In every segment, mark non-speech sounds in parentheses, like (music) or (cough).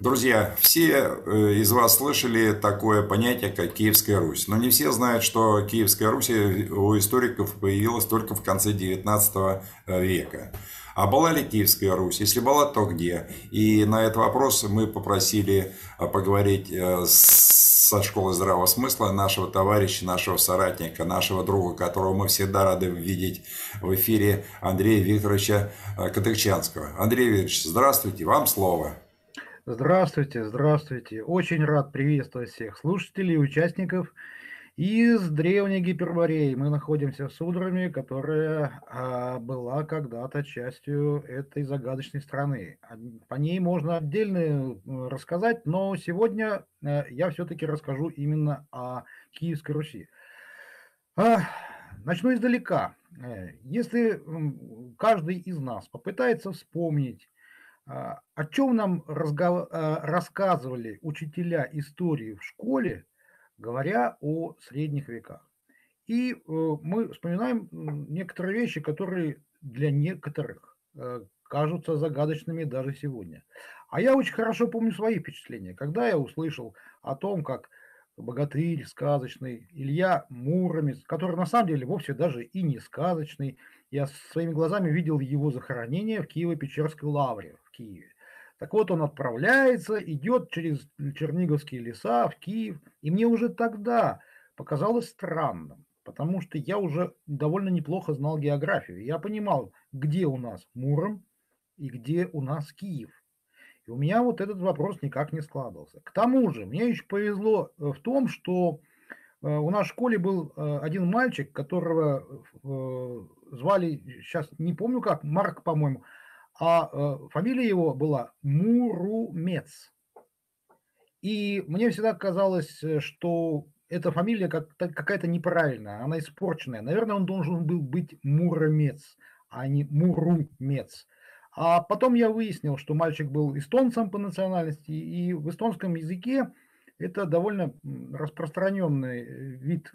Друзья, все э, из вас слышали такое понятие, как Киевская Русь. Но не все знают, что Киевская Русь у историков появилась только в конце 19 э, века. А была ли Киевская Русь? Если была, то где? И на этот вопрос мы попросили э, поговорить со школы здравого смысла нашего товарища, нашего соратника, нашего друга, которого мы всегда рады видеть в эфире, Андрея Викторовича Катыкчанского. Андрей Викторович, здравствуйте, вам слово. Здравствуйте, здравствуйте. Очень рад приветствовать всех слушателей и участников из древней Гипербореи. Мы находимся в Судраме, которая а, была когда-то частью этой загадочной страны. По ней можно отдельно э, рассказать, но сегодня а, я все-таки расскажу именно о Киевской Руси. А, начну издалека. Э, если каждый из нас попытается вспомнить а, о чем нам а, рассказывали учителя истории в школе, говоря о средних веках? И э, мы вспоминаем некоторые вещи, которые для некоторых э, кажутся загадочными даже сегодня. А я очень хорошо помню свои впечатления, когда я услышал о том, как богатырь сказочный Илья Муромец, который на самом деле вовсе даже и не сказочный, я своими глазами видел его захоронение в Киево-Печерской лавре Киеве. Так вот, он отправляется, идет через Черниговские леса в Киев, и мне уже тогда показалось странным, потому что я уже довольно неплохо знал географию. Я понимал, где у нас Муром и где у нас Киев. И у меня вот этот вопрос никак не складывался. К тому же, мне еще повезло э, в том, что э, у нас в школе был э, один мальчик, которого звали, сейчас не помню как, Марк, по-моему, а э, фамилия его была Мурумец. И мне всегда казалось, э, что эта фамилия как какая-то неправильная, она испорченная. Наверное, он должен был быть Муромец, а не Мурумец. А потом я выяснил, что мальчик был эстонцем по национальности, и в эстонском языке это довольно распространенный э, вид,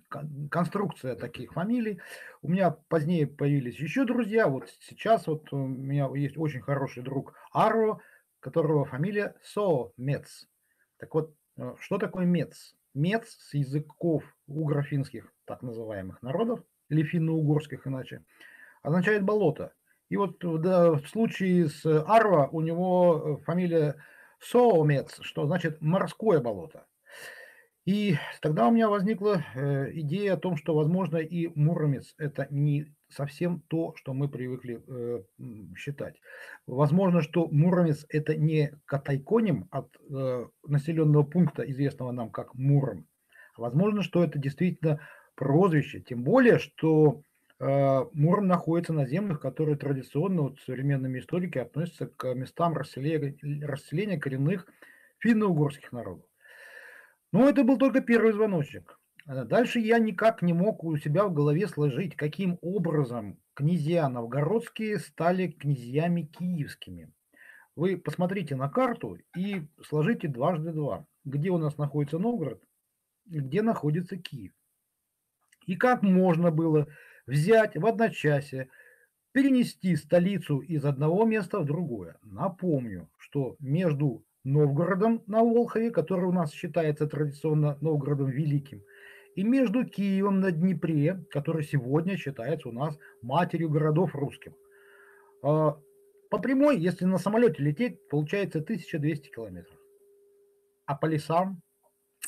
конструкция таких фамилий. У меня позднее появились еще друзья. Вот сейчас вот у меня есть очень хороший друг Аро, которого фамилия Соомец. Так вот, э, что такое мец? Мец с языков угрофинских, так называемых народов, или финно-угорских иначе, означает болото. И вот да, в случае с Арва у него э, фамилия Соомец, что значит морское болото. И тогда у меня возникла э, идея о том, что, возможно, и Муромец – это не совсем то, что мы привыкли э, считать. Возможно, что Муромец – это не катайконим от э, населенного пункта, известного нам как Муром. Возможно, что это действительно прозвище. Тем более, что Муром находится на землях, которые традиционно вот, современными историки относятся к местам расселения, расселения коренных финно-угорских народов. Но это был только первый звоночек. А дальше я никак не мог у себя в голове сложить, каким образом князья новгородские стали князьями киевскими. Вы посмотрите на карту и сложите дважды два. Где у нас находится Новгород, где находится Киев. И как можно было взять в одночасье, перенести столицу из одного места в другое. Напомню, что между Новгородом на Волхове, который у нас считается традиционно Новгородом Великим, и между Киевом на Днепре, который сегодня считается у нас матерью городов русских. А, по прямой, если на самолете лететь, получается 1200 километров. А по лесам,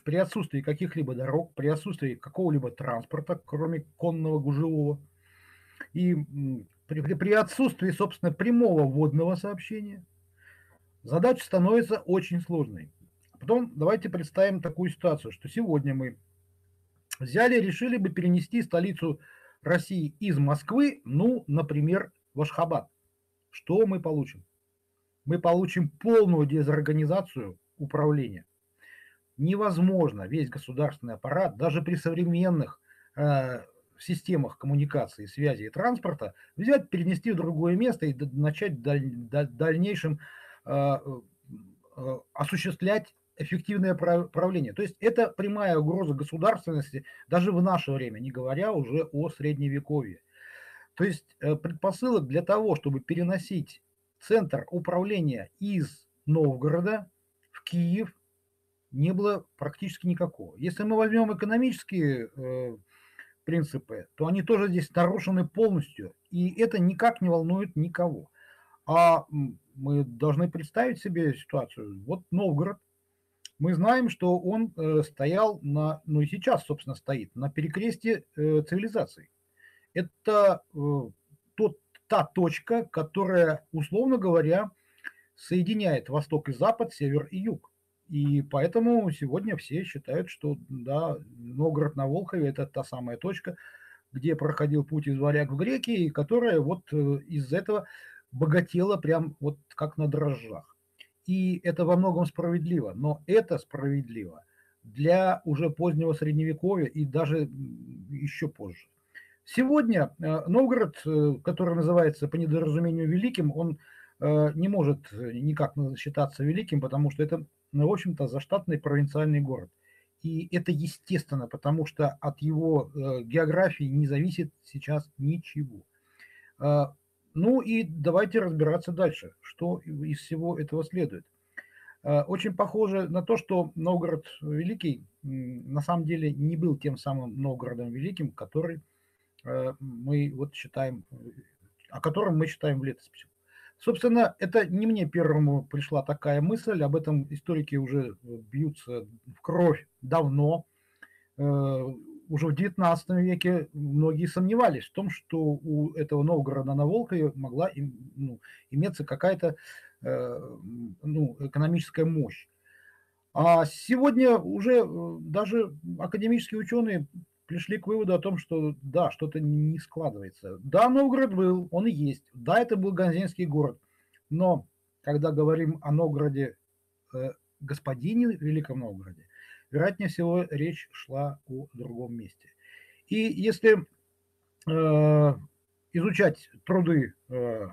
при отсутствии каких-либо дорог, при отсутствии какого-либо транспорта, кроме конного гужевого, и при, при отсутствии, собственно, прямого водного сообщения – задача становится очень сложной. Потом давайте представим такую ситуацию, что сегодня мы взяли, решили бы перенести столицу России из Москвы, ну, например, в Ашхабад. Что мы получим? Мы получим полную дезорганизацию управления. Невозможно весь государственный аппарат, даже при современных э, системах коммуникации, связи и транспорта, взять, перенести в другое место и начать даль, даль, дальнейшим э, осуществлять эффективное правление. То есть это прямая угроза государственности даже в наше время, не говоря уже о средневековье. То есть э, предпосылок для того, чтобы переносить центр управления из Новгорода в Киев не было практически никакого. Если мы возьмем экономические э, принципы, то они тоже здесь нарушены полностью, и это никак не волнует никого. А мы должны представить себе ситуацию. Вот Новгород, мы знаем, что он э, стоял на, ну и сейчас, собственно, стоит на перекрестии э, цивилизаций. Это э, тот, та точка, которая, условно говоря, соединяет Восток и Запад, Север и Юг. И поэтому сегодня все считают, что да, Новгород на Волхове – это та самая точка, где проходил путь из варяг в греки, и которая вот из этого богатела прям вот как на дрожжах. И это во многом справедливо, но это справедливо для уже позднего средневековья и даже еще позже. Сегодня э, Новгород, э, который называется по недоразумению великим, он э, не может никак считаться великим, потому что это, ну, в общем-то, заштатный провинциальный город. И это естественно, потому что от его географии не зависит сейчас ничего. Ну и давайте разбираться дальше, что из всего этого следует. Э, очень похоже на то, что Новгород Великий на самом деле не был тем самым Новгородом Великим, который э, мы вот считаем, о котором мы читаем в летописях. Собственно, это не мне первому пришла такая мысль, об этом историки уже бьются в кровь давно. Уже в XIX веке многие сомневались в том, что у этого Новгорода на Волкове могла ну, иметься какая-то э, ну, экономическая мощь. А сегодня уже э, даже академические ученые пришли к выводу о том, что да, что-то не складывается. Да, Новгород был, он и есть. Да, это был Ганзинский город. Но когда говорим о Новгороде, э, господине Великом Новгороде, вероятнее всего речь шла о другом месте. И если э, изучать труды э,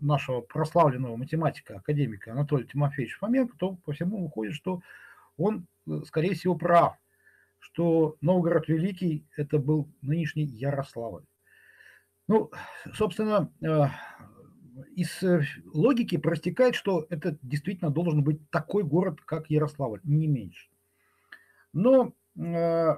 нашего прославленного математика, академика Анатолия Тимофеевича Фоменко, то по всему выходит, что он, э, скорее всего, прав, что Новгород Великий – это был нынешний Ярославль. Ну, собственно, э, из э, логики простекает, что это действительно должен быть такой город, как Ярославль, не меньше. Но э,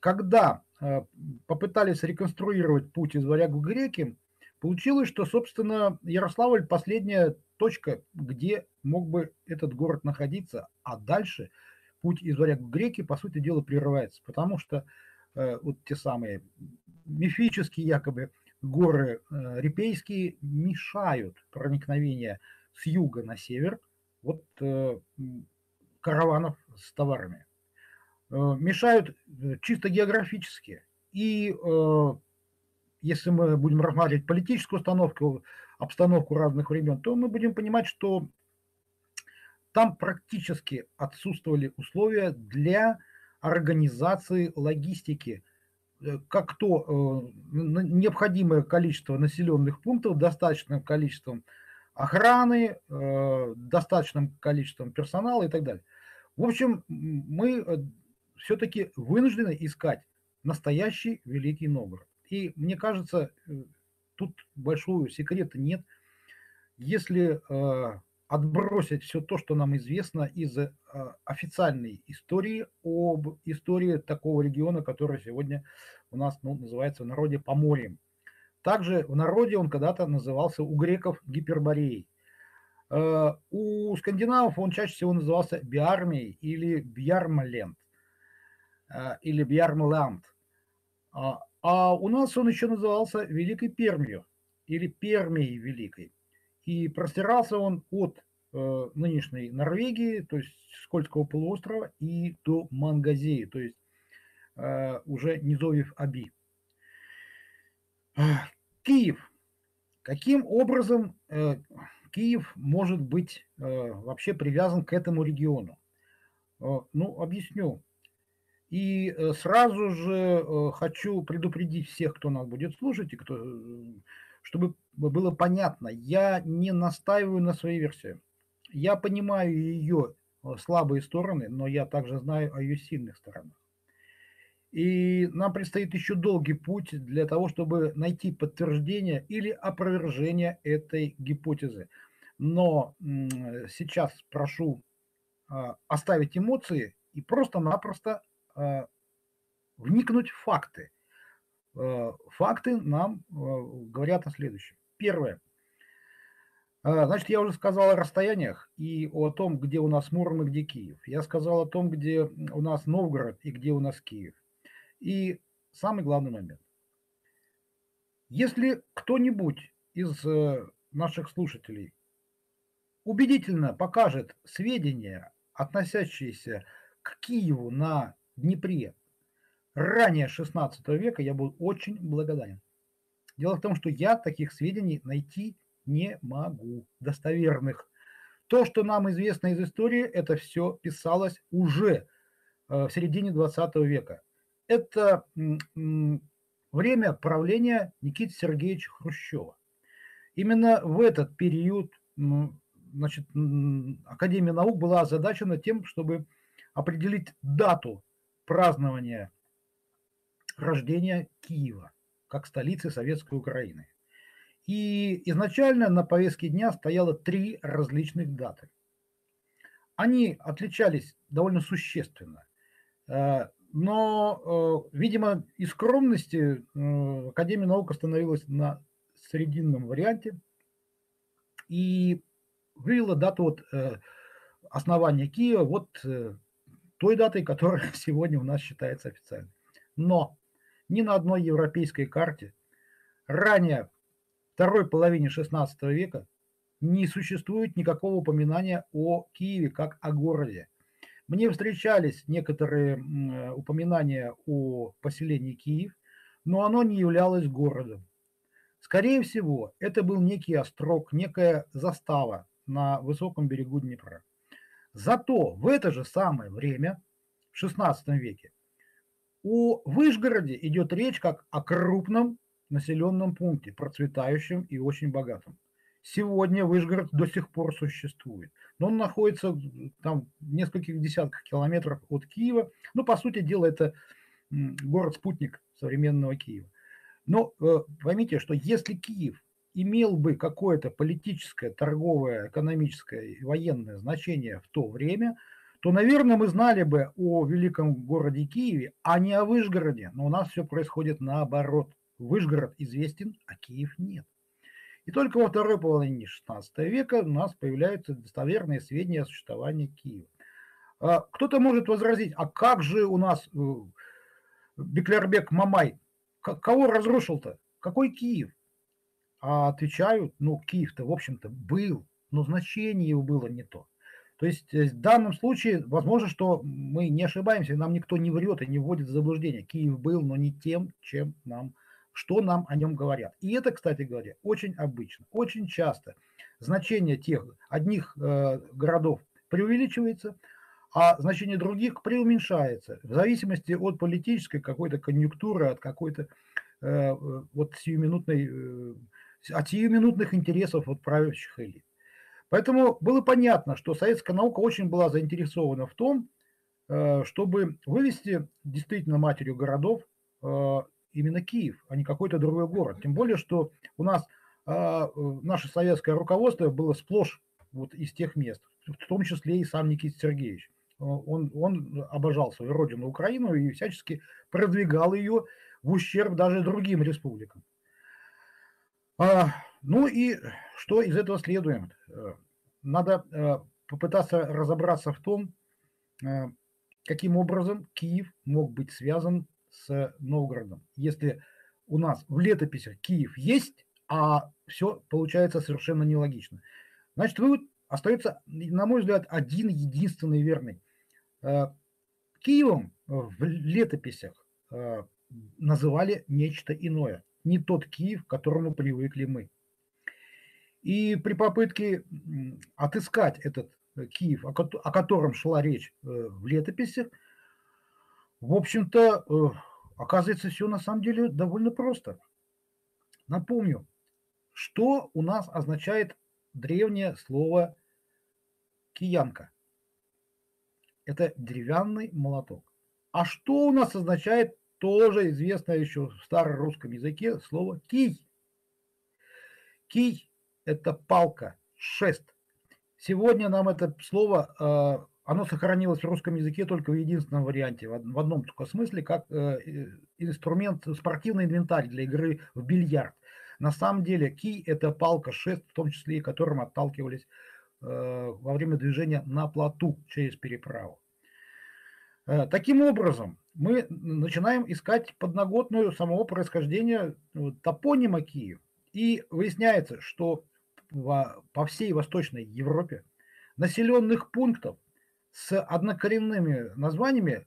когда э, попытались реконструировать путь из Варяг в Греки, получилось, что, собственно, Ярославль – последняя точка, где мог бы этот город находиться, а дальше путь из Варяг в Греки, по сути дела, прерывается, потому что э, вот те самые мифические якобы горы Репейские мешают проникновение с юга на север вот караванов с товарами. Э, мешают э, чисто географически. И э, если мы будем рассматривать политическую установку, обстановку разных времен, то мы будем понимать, что там практически отсутствовали условия для организации логистики, как то необходимое количество населенных пунктов, достаточным количеством охраны, достаточным количеством персонала и так далее. В общем, мы все-таки вынуждены искать настоящий Великий Новгород. И мне кажется, э, тут большого секрета нет. Если э, отбросить все то, что нам известно из э, официальной истории об истории такого региона, который сегодня у нас ну, называется в народе Поморьем. Также в народе он когда-то назывался у греков Гипербореей. Э, у скандинавов он чаще всего назывался Биармией или Бьярмаленд. Э, или Бьярмланд. А, а у нас он еще назывался Великой Пермью или Пермией Великой. И простирался он от э, нынешней Норвегии, то есть Скользкого полуострова, и до Мангазеи, то есть э, уже низовьев Аби. Киев. Каким образом Киев может быть вообще привязан к этому региону? Ну, объясню. И э, сразу же э, хочу предупредить всех, кто нас будет слушать, и кто, э, чтобы было понятно, я не настаиваю на своей версии. Я понимаю ее слабые стороны, но я также знаю о ее сильных сторонах. И нам предстоит еще долгий путь для того, чтобы найти подтверждение или опровержение этой гипотезы. Но сейчас прошу оставить эмоции и просто-напросто вникнуть в факты. Факты нам говорят о следующем. Первое. Значит, я уже сказал о расстояниях и о том, где у нас Муром и где Киев. Я сказал о том, где у нас Новгород и где у нас Киев. И самый главный момент. Если кто-нибудь из э, наших слушателей убедительно покажет сведения, относящиеся к Киеву на Днепре ранее 16 века, я был очень благодарен. Дело в том, что я таких сведений найти не могу, достоверных. То, что нам известно из истории, это все писалось уже э, в середине 20 века. Это время правления Никиты Сергеевича Хрущева. Именно в этот период значит, Академия наук была озадачена тем, чтобы определить дату празднования рождения Киева как столицы Советской Украины. И изначально на повестке дня стояло три различных даты. Они отличались довольно существенно. Э, но, э, видимо, из скромности э, Академия наук остановилась на срединном варианте и вывела дату вот, основания Киева вот той датой, которая (laughs) сегодня у нас считается официальной. Но ни на одной европейской карте ранее второй половине XVI века не существует никакого упоминания о Киеве как о городе. Мне встречались некоторые упоминания о поселении Киев, но оно не являлось городом. Скорее всего, это был некий острог, некая застава на высоком берегу Днепра. Зато в это же самое время, в XVI веке, о Вышгороде идет речь как о крупном населенном пункте, процветающем и очень богатом. Сегодня Вышгород до сих пор существует. Но он находится там в нескольких десятках километров от Киева. Ну, по сути дела, это город-спутник современного Киева. Но э, поймите, что если Киев имел бы какое-то политическое, торговое, экономическое и военное значение в то время, то, наверное, мы знали бы о великом городе Киеве, а не о Вышгороде. Но у нас все происходит наоборот. Вышгород известен, а Киев нет. И только во второй половине XVI века у нас появляются достоверные сведения о существовании Киева. А, кто-то может возразить, а как же у нас э, Беклербек Мамай, кого разрушил-то? Какой Киев? А отвечают, ну, Киев-то, в общем-то, был, но значение его было не то. То есть э, в данном случае возможно, что мы не ошибаемся, нам никто не врет и не вводит в заблуждение. Киев был, но не тем, чем нам что нам о нем говорят. И это, кстати говоря, очень обычно, очень часто значение тех одних э, городов преувеличивается, а значение других преуменьшается в зависимости от политической какой-то конъюнктуры, от какой-то э, вот сиюминутной, э, от сиюминутных интересов от правящих элит. Поэтому было понятно, что советская наука очень была заинтересована в том, э, чтобы вывести действительно матерью городов э, именно Киев, а не какой-то другой город. Тем более, что у нас а, наше советское руководство было сплошь вот из тех мест, в том числе и сам Никита Сергеевич. Он, он обожал свою родину Украину и всячески продвигал ее в ущерб даже другим республикам. А, ну и что из этого следует? Надо а, попытаться разобраться в том, а, каким образом Киев мог быть связан с Новгородом. Если у нас в летописях Киев есть, а все получается совершенно нелогично. Значит, вывод остается, на мой взгляд, один единственный верный. Э, Киевом в летописях э, называли нечто иное, не тот Киев, к которому привыкли мы. И при попытке отыскать этот Киев, о котором шла речь э, в летописях, в общем-то, э, оказывается, все на самом деле довольно просто. Напомню, что у нас означает древнее слово киянка. Это деревянный молоток. А что у нас означает тоже известное еще в старорусском языке слово кий? Кий – это палка, шест. Сегодня нам это слово э, оно сохранилось в русском языке только в единственном варианте, в одном только смысле, как э, инструмент, спортивный инвентарь для игры в бильярд. На самом деле кий – это палка, шест, в том числе и которым отталкивались во время движения на плоту через переправу. Таким образом, мы начинаем искать подноготную самого происхождения топонима Киев. И выясняется, что по всей Восточной Европе населенных пунктов с однокоренными названиями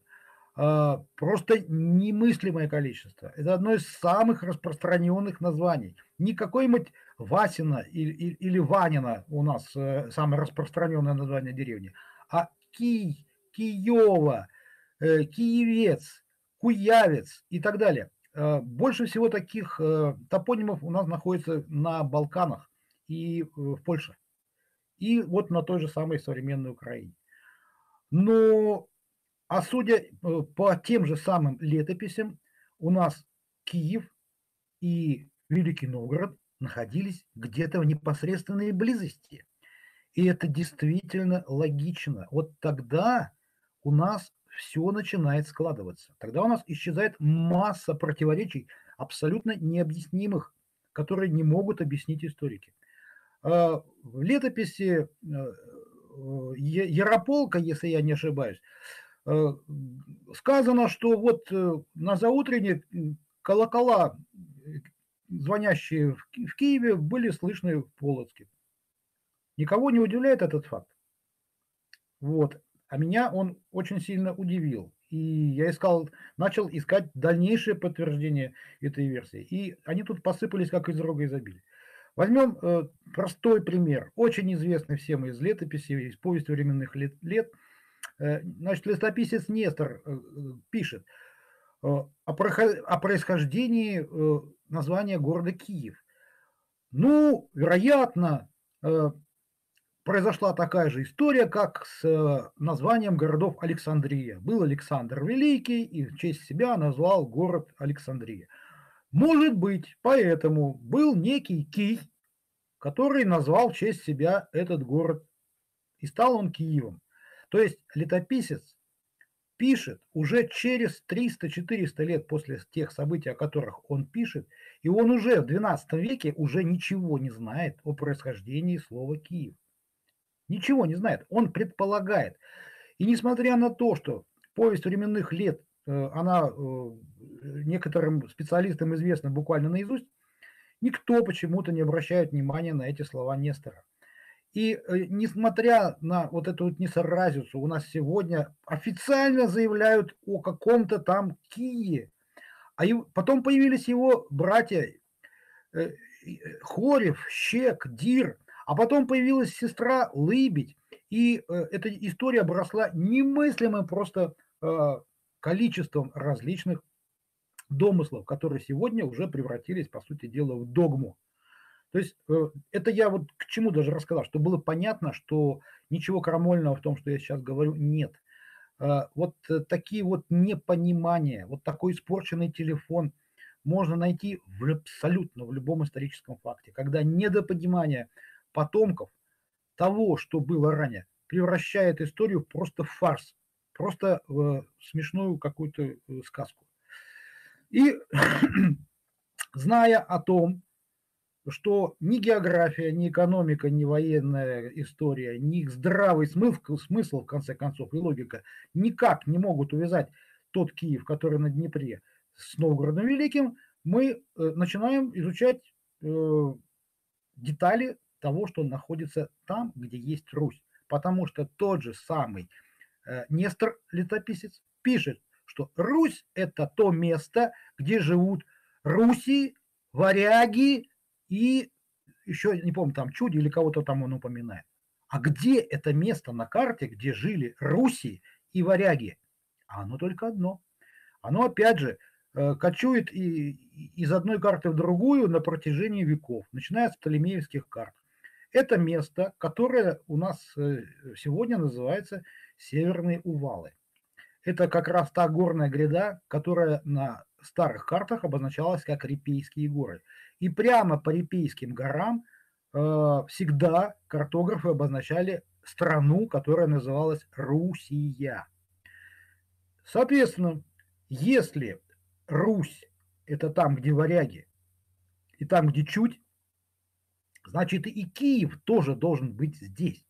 а, просто немыслимое количество. Это одно из самых распространенных названий. Не какой-нибудь Васина или, или, или Ванина у нас э, самое распространенное название деревни, а Кий, Киева, Киевец, Куявец и так далее. Э, больше всего таких топонимов у нас находится на Балканах и в Польше и вот на той же самой современной Украине. Но, а судя э, по тем же самым летописям, у нас Киев и Великий Новгород находились где-то в непосредственной близости. И это действительно логично. Вот тогда у нас все начинает складываться. Тогда у нас исчезает масса противоречий, абсолютно необъяснимых, которые не могут объяснить историки. А, в летописи э, Ярополка, если я не ошибаюсь, э, сказано, что вот э, на заутрене колокола, звонящие в Киеве, были слышны в Полоцке. Никого не удивляет этот факт. Вот. А меня он очень сильно удивил. И я искал, начал искать дальнейшее подтверждение этой версии. И они тут посыпались, как из рога изобилия. Возьмем э, простой пример, очень известный всем из летописи, из повести временных лет. лет. Э, значит, летописец Нестор э, пишет о, о происхождении названия города Киев. Ну, вероятно, произошла такая же история, как с названием городов Александрия. Был Александр Великий и в честь себя назвал город Александрия. Может быть, поэтому был некий Кий, который назвал в честь себя этот город, и стал он Киевом. То есть летописец пишет уже через 300-400 лет после тех событий, о которых он пишет, и он уже в 12 веке уже ничего не знает о происхождении слова Киев. Ничего не знает, он предполагает. И несмотря на то, что повесть временных лет Э, она э, некоторым специалистам известна буквально наизусть, никто почему-то не обращает внимания на эти слова Нестора. И э, несмотря на вот эту вот несоразицу, у нас сегодня официально заявляют о каком-то там Кие. А потом появились его братья Хорев, Щек, Дир, а потом появилась сестра Лыбедь. И эта история обросла немыслимым просто количеством различных домыслов, которые сегодня уже превратились, по сути дела, в догму. То есть э, это я вот к чему даже рассказал, чтобы было понятно, что ничего крамольного в том, что я сейчас говорю, нет. Э, вот такие вот непонимания, вот такой испорченный телефон можно найти в абсолютно в любом историческом факте, когда недопонимание потомков того, что было ранее, превращает историю просто в фарс просто в смешную какую-то э, сказку. И (clears throat) зная о том, что ни география, ни экономика, ни военная история, ни здравый смысл, смысл, в конце концов, и логика никак не могут увязать тот Киев, который на Днепре, с Новгородом Великим, мы э, начинаем изучать э, детали того, что находится там, где есть Русь. Потому что тот же самый Э, Нестор, летописец, пишет, что Русь – это то место, где живут Руси, варяги и еще, не помню, там чуди или кого-то там он упоминает. А где это место на карте, где жили Руси и варяги? А оно только одно. Оно, опять же, э, кочует и, из одной карты в другую на протяжении веков, начиная с Птолемеевских карт. Это место, которое у нас э, сегодня называется Северные Увалы. Это как раз та горная гряда, которая на старых картах обозначалась как Репейские горы. И прямо по Репейским горам э, всегда картографы обозначали страну, которая называлась Русия. Соответственно, если Русь – это там, где варяги, и там, где чуть, значит и Киев тоже должен быть здесь.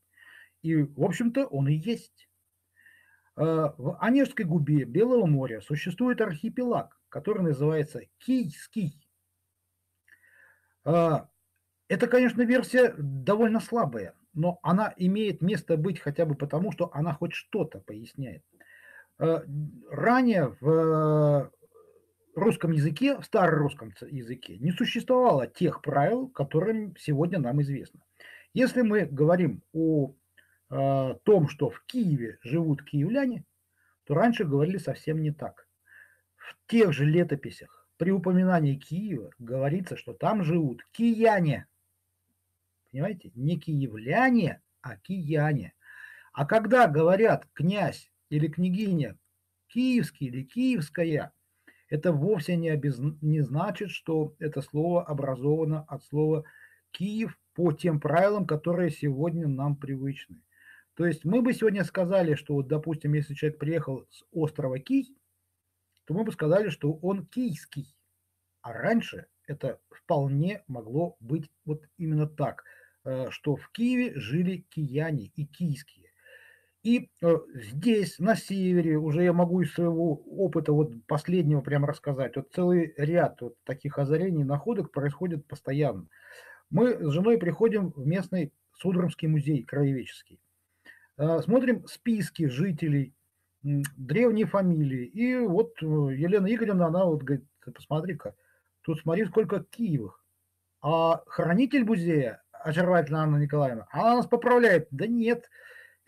И, в общем-то, он и есть. Э, в Онежской губе Белого моря существует архипелаг, который называется Кийский. Э, это, конечно, версия довольно слабая, но она имеет место быть хотя бы потому, что она хоть что-то поясняет. Э, ранее в русском языке, в старорусском языке не существовало тех правил, которые сегодня нам известны. Если мы говорим о э, том, что в Киеве живут киевляне, то раньше говорили совсем не так. В тех же летописях при упоминании Киева говорится, что там живут кияне. Понимаете? Не киевляне, а кияне. А когда говорят князь или княгиня киевский или киевская, это вовсе не, обез... не значит, что это слово образовано от слова Киев по тем правилам, которые сегодня нам привычны. То есть мы бы сегодня сказали, что вот, допустим, если человек приехал с острова Кий, то мы бы сказали, что он кийский. А раньше это вполне могло быть вот именно так, э, что в Киеве жили кияне и кийские. И э, здесь, на севере, уже я могу из своего опыта вот последнего прямо рассказать, вот целый ряд вот таких озарений, находок происходит постоянно. Мы с женой приходим в местный Судромский музей краеведческий. Э, смотрим списки жителей, древние фамилии. И вот э, Елена Игоревна, она вот говорит, посмотри-ка, тут смотри, сколько Киевых. А хранитель музея, очаровательная Анна Николаевна, она нас поправляет. Да нет,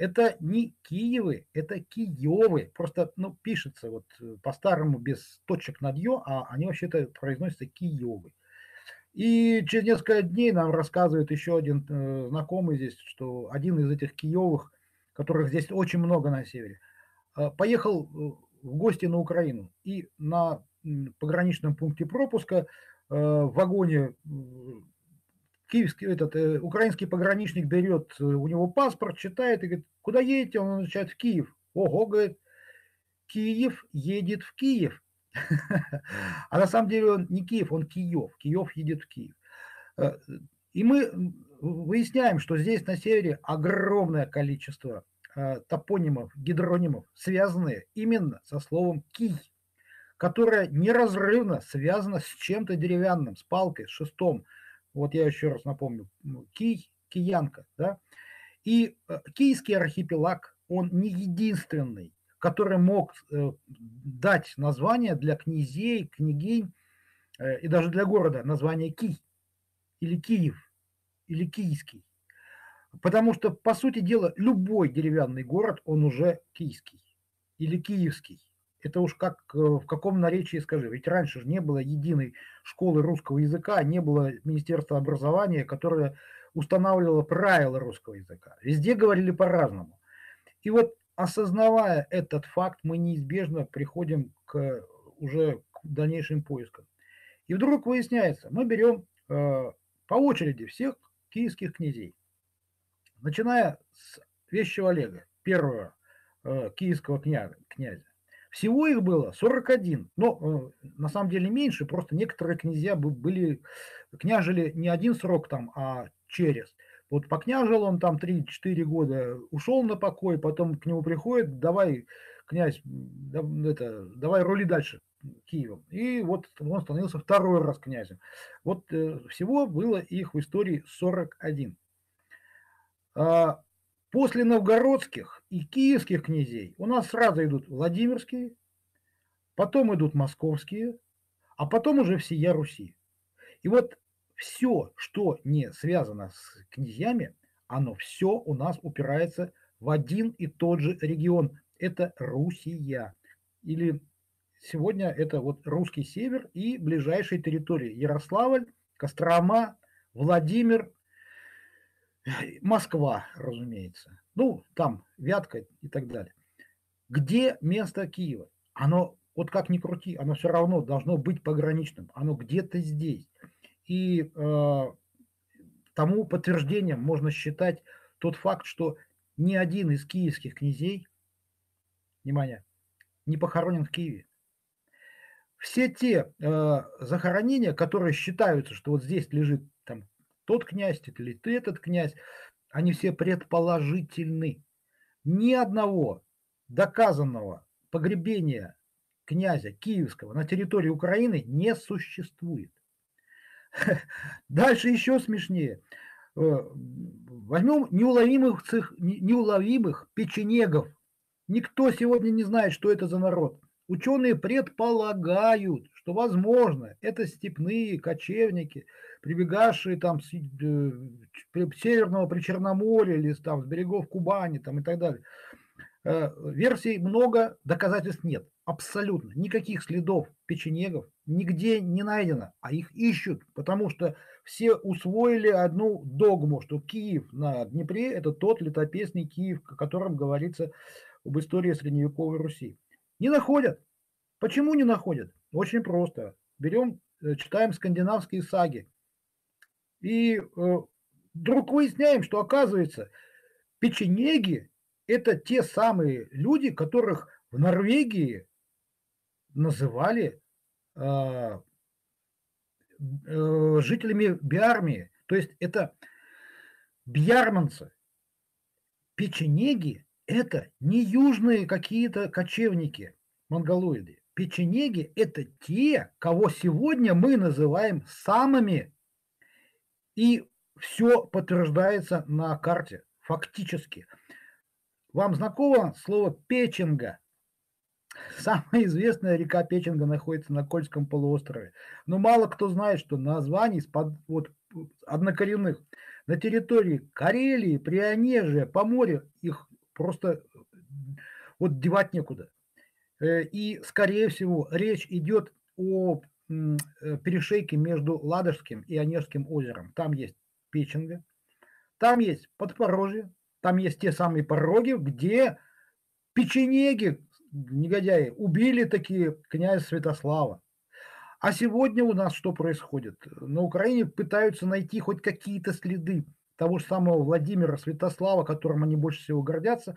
это не Киевы, это Киевы. Просто, ну, пишется вот э, по-старому без точек над ё, а они вообще-то произносятся Киевы. И через несколько дней нам рассказывает еще один э, знакомый здесь, что один из этих Киевых, которых здесь очень много на севере, э, поехал э, в гости на Украину и на пограничном пункте пропуска э, в вагоне киевский, этот, э, украинский пограничник берет э, у него паспорт, читает и говорит, куда едете? Он отвечает, в Киев. Ого, говорит, Киев едет в Киев. (laughs) А на самом деле он не Киев, он Киев. Киев едет в Киев. Э, и мы выясняем, что здесь на севере огромное количество топонимов, гидронимов, связанные именно со словом «кий», которое неразрывно связано с чем-то деревянным, с палкой, с шестом, вот я еще раз напомню, Кий, Киянка, да, и э, Киевский архипелаг, он не единственный, который мог э, дать название для князей, княгинь э, и даже для города название Кий или Киев или Киевский. Потому что, по сути дела, любой деревянный город, он уже киевский или киевский это уж как э, в каком наречии скажи. Ведь раньше же не было единой школы русского языка, не было Министерства образования, которое устанавливало правила русского языка. Везде говорили по-разному. И вот осознавая этот факт, мы неизбежно приходим к уже к дальнейшим поискам. И вдруг выясняется, мы берем э, по очереди всех киевских князей, начиная с Вещего Олега, первого э, киевского князя, князя, всего их было 41, но э, на самом деле меньше, просто некоторые князья были, княжили не один срок там, а через. Вот покняжил он там 3-4 года, ушел на покой, потом к нему приходит, давай, князь, да, это, давай рули дальше Киевом. И вот он становился второй раз князем. Вот э, всего было их в истории 41. А, После новгородских и киевских князей у нас сразу идут Владимирские, потом идут московские, а потом уже всея Руси. И вот все, что не связано с князьями, оно все у нас упирается в один и тот же регион. Это Русия. Или сегодня это вот русский север и ближайшие территории. Ярославль, Кострома, Владимир, (laughs) Москва, разумеется. Ну, там Вятка и так далее. Где место Киева? Оно, вот как ни крути, оно все равно должно быть пограничным. Оно где-то здесь. И э, тому подтверждением можно считать тот факт, что ни один из киевских князей, внимание, не похоронен в Киеве. Все те э, захоронения, которые считаются, что вот здесь лежит тот князь или ты этот князь, они все предположительны. Ни одного доказанного погребения князя Киевского на территории Украины не существует. (laughs) Дальше еще смешнее. Э, возьмем неуловимых, неуловимых печенегов. Никто сегодня не знает, что это за народ. Ученые предполагают, что, возможно, это степные кочевники, прибегавшие там с э, Северного Причерноморья или там с берегов Кубани там, и так далее. Э, версий много, доказательств нет. Абсолютно. Никаких следов печенегов нигде не найдено, а их ищут, потому что все усвоили одну догму, что Киев на Днепре – это тот летописный Киев, о котором говорится об истории средневековой Руси. Не находят. Почему не находят? Очень просто. Берем, э, читаем скандинавские саги. И э, вдруг выясняем, что оказывается, печенеги – это те самые люди, которых в Норвегии называли э, э, жителями Биармии. То есть это бьярманцы. Печенеги – это не южные какие-то кочевники, монголоиды. Печенеги – это те, кого сегодня мы называем самыми. И все подтверждается на карте, фактически. Вам знакомо слово «печенга»? Самая известная река Печенга находится на Кольском полуострове. Но мало кто знает, что названий вот, однокоренных на территории Карелии, Прионежия, Поморья их просто вот девать некуда. Э, и, скорее всего, речь идет о э, перешейке между Ладожским и Онежским озером. Там есть Печенга, там есть Подпорожье, там есть те самые пороги, где печенеги негодяи, убили такие князя Святослава. А сегодня у нас что происходит? На Украине пытаются найти хоть какие-то следы того же самого Владимира Святослава, которым они больше всего гордятся,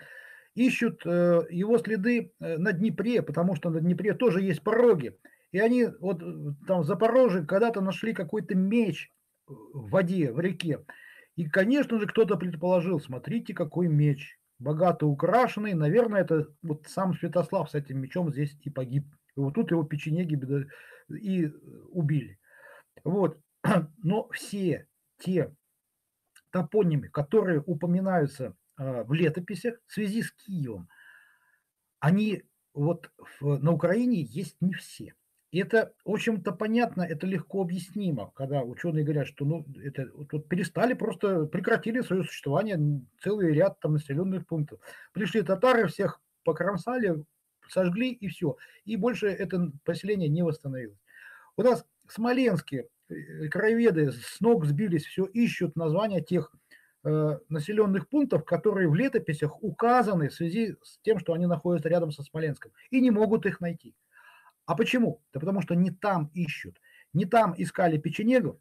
ищут э, его следы э, на Днепре, потому что на Днепре тоже есть пороги. И они вот э, там в Запорожье когда-то нашли какой-то меч в воде, в реке. И, конечно же, кто-то предположил, смотрите, какой меч богато украшенный. Наверное, это вот сам Святослав с этим мечом здесь и погиб. И вот тут его печенеги и убили. Вот. (clears throat) Но все те топонимы, которые упоминаются а, в летописях в связи с Киевом, они вот в, на Украине есть не все. И это, в общем-то, понятно, это легко объяснимо, когда ученые говорят, что ну, это, вот перестали, просто прекратили свое существование целый ряд там населенных пунктов. Пришли татары, всех покромсали, сожгли и все. И больше это поселение не восстановилось. У нас смоленские краеведы с ног сбились, все ищут названия тех э, населенных пунктов, которые в летописях указаны в связи с тем, что они находятся рядом со Смоленском, и не могут их найти. А почему? Да потому что не там ищут. Не там искали печенегов,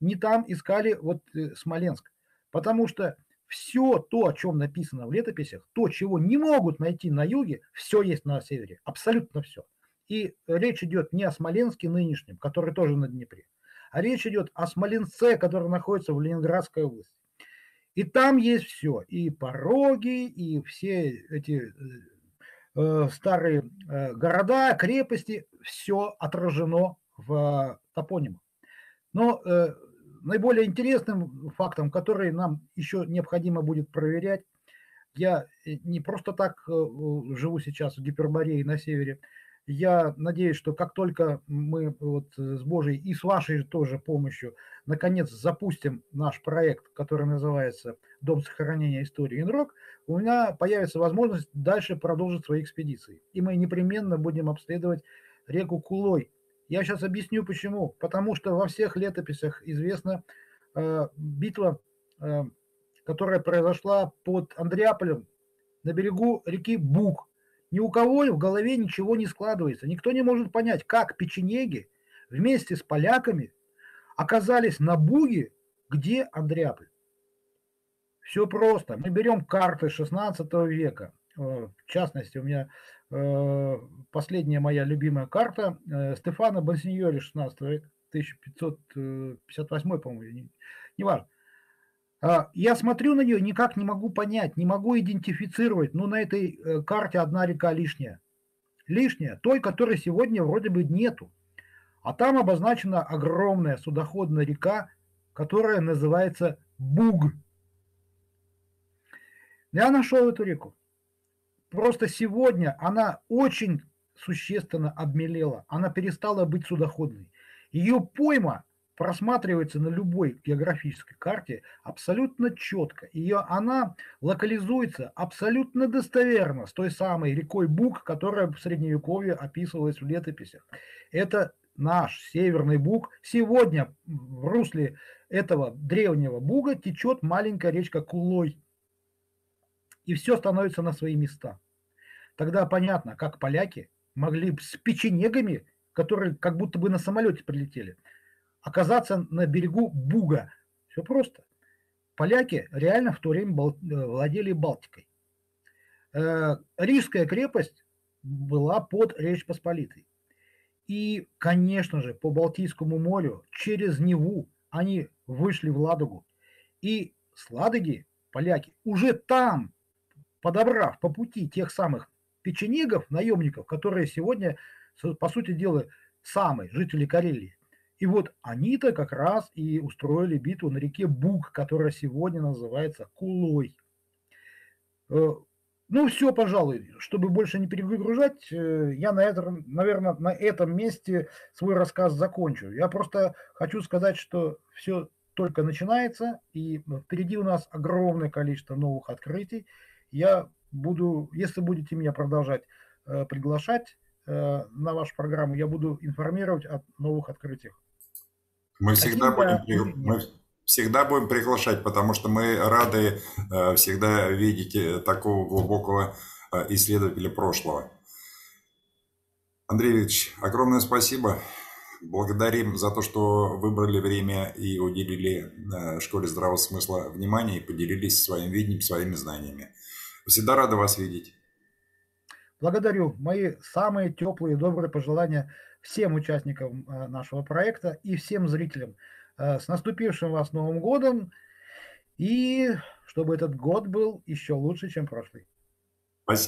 не там искали вот э, Смоленск. Потому что все то, о чем написано в летописях, то, чего не могут найти на юге, все есть на севере. Абсолютно все. И речь идет не о Смоленске нынешнем, который тоже на Днепре, а речь идет о Смоленце, который находится в Ленинградской области. И там есть все, и пороги, и все эти э, Э, старые э, города, крепости, все отражено в топонимах. Но э, наиболее интересным фактом, который нам еще необходимо будет проверять, я не просто так живу сейчас в Гиперборее на севере, я надеюсь, что как только мы вот с Божьей и с вашей тоже помощью наконец запустим наш проект, который называется «Дом сохранения истории Инрок», у меня появится возможность дальше продолжить свои экспедиции. И мы непременно будем обследовать реку Кулой. Я сейчас объясню почему. Потому что во всех летописях известна э, битва, э, которая произошла под Андреаполем на берегу реки Буг ни у кого в голове ничего не складывается. Никто не может понять, как печенеги вместе с поляками оказались на Буге, где Андреаполь. Все просто. Мы берем карты 16 века. В частности, у меня последняя моя любимая карта Стефана Бонсиньори 16 века, 1558, по-моему, не важно. А, я смотрю на нее, никак не могу понять, не могу идентифицировать. Ну, на этой э, карте одна река лишняя. Лишняя, той, которой сегодня вроде бы нету. А там обозначена огромная судоходная река, которая называется Буг. Я нашел эту реку. Просто сегодня она очень существенно обмелела. Она перестала быть судоходной. Ее пойма просматривается на любой географической карте абсолютно четко. Ее, она локализуется абсолютно достоверно с той самой рекой Буг, которая в Средневековье описывалась в летописях. Это наш Северный Буг. Сегодня в русле этого древнего Буга течет маленькая речка Кулой. И все становится на свои места. Тогда понятно, как поляки могли с печенегами, которые как будто бы на самолете прилетели, оказаться на берегу Буга. Все просто. Поляки реально в то время э, владели Балтикой. Э, Рижская крепость была под Речь Посполитой. И, конечно же, по Балтийскому морю через Неву они вышли в Ладогу. И с Ладоги поляки уже там, подобрав по пути тех самых печенегов, наемников, которые сегодня, по сути дела, самые жители Карелии, и вот они-то как раз и устроили битву на реке Буг, которая сегодня называется Кулой. Э, ну, все, пожалуй, чтобы больше не перегружать, э, я на этом, наверное, на этом месте свой рассказ закончу. Я просто хочу сказать, что все только начинается, и впереди у нас огромное количество новых открытий. Я буду, если будете меня продолжать э, приглашать на вашу программу, я буду информировать о новых открытиях. Мы всегда, будем, мы всегда будем приглашать, потому что мы рады э, всегда видеть э, такого глубокого э, исследователя прошлого. Андрей Викторович, огромное спасибо. Благодарим за то, что выбрали время и уделили школе здравого смысла внимание и поделились своим видением, своими знаниями. Всегда рады вас видеть. Благодарю. Мои самые теплые и добрые пожелания всем участникам э, нашего проекта и всем зрителям. Э, с наступившим вас Новым годом! И чтобы этот год был еще лучше, чем прошлый.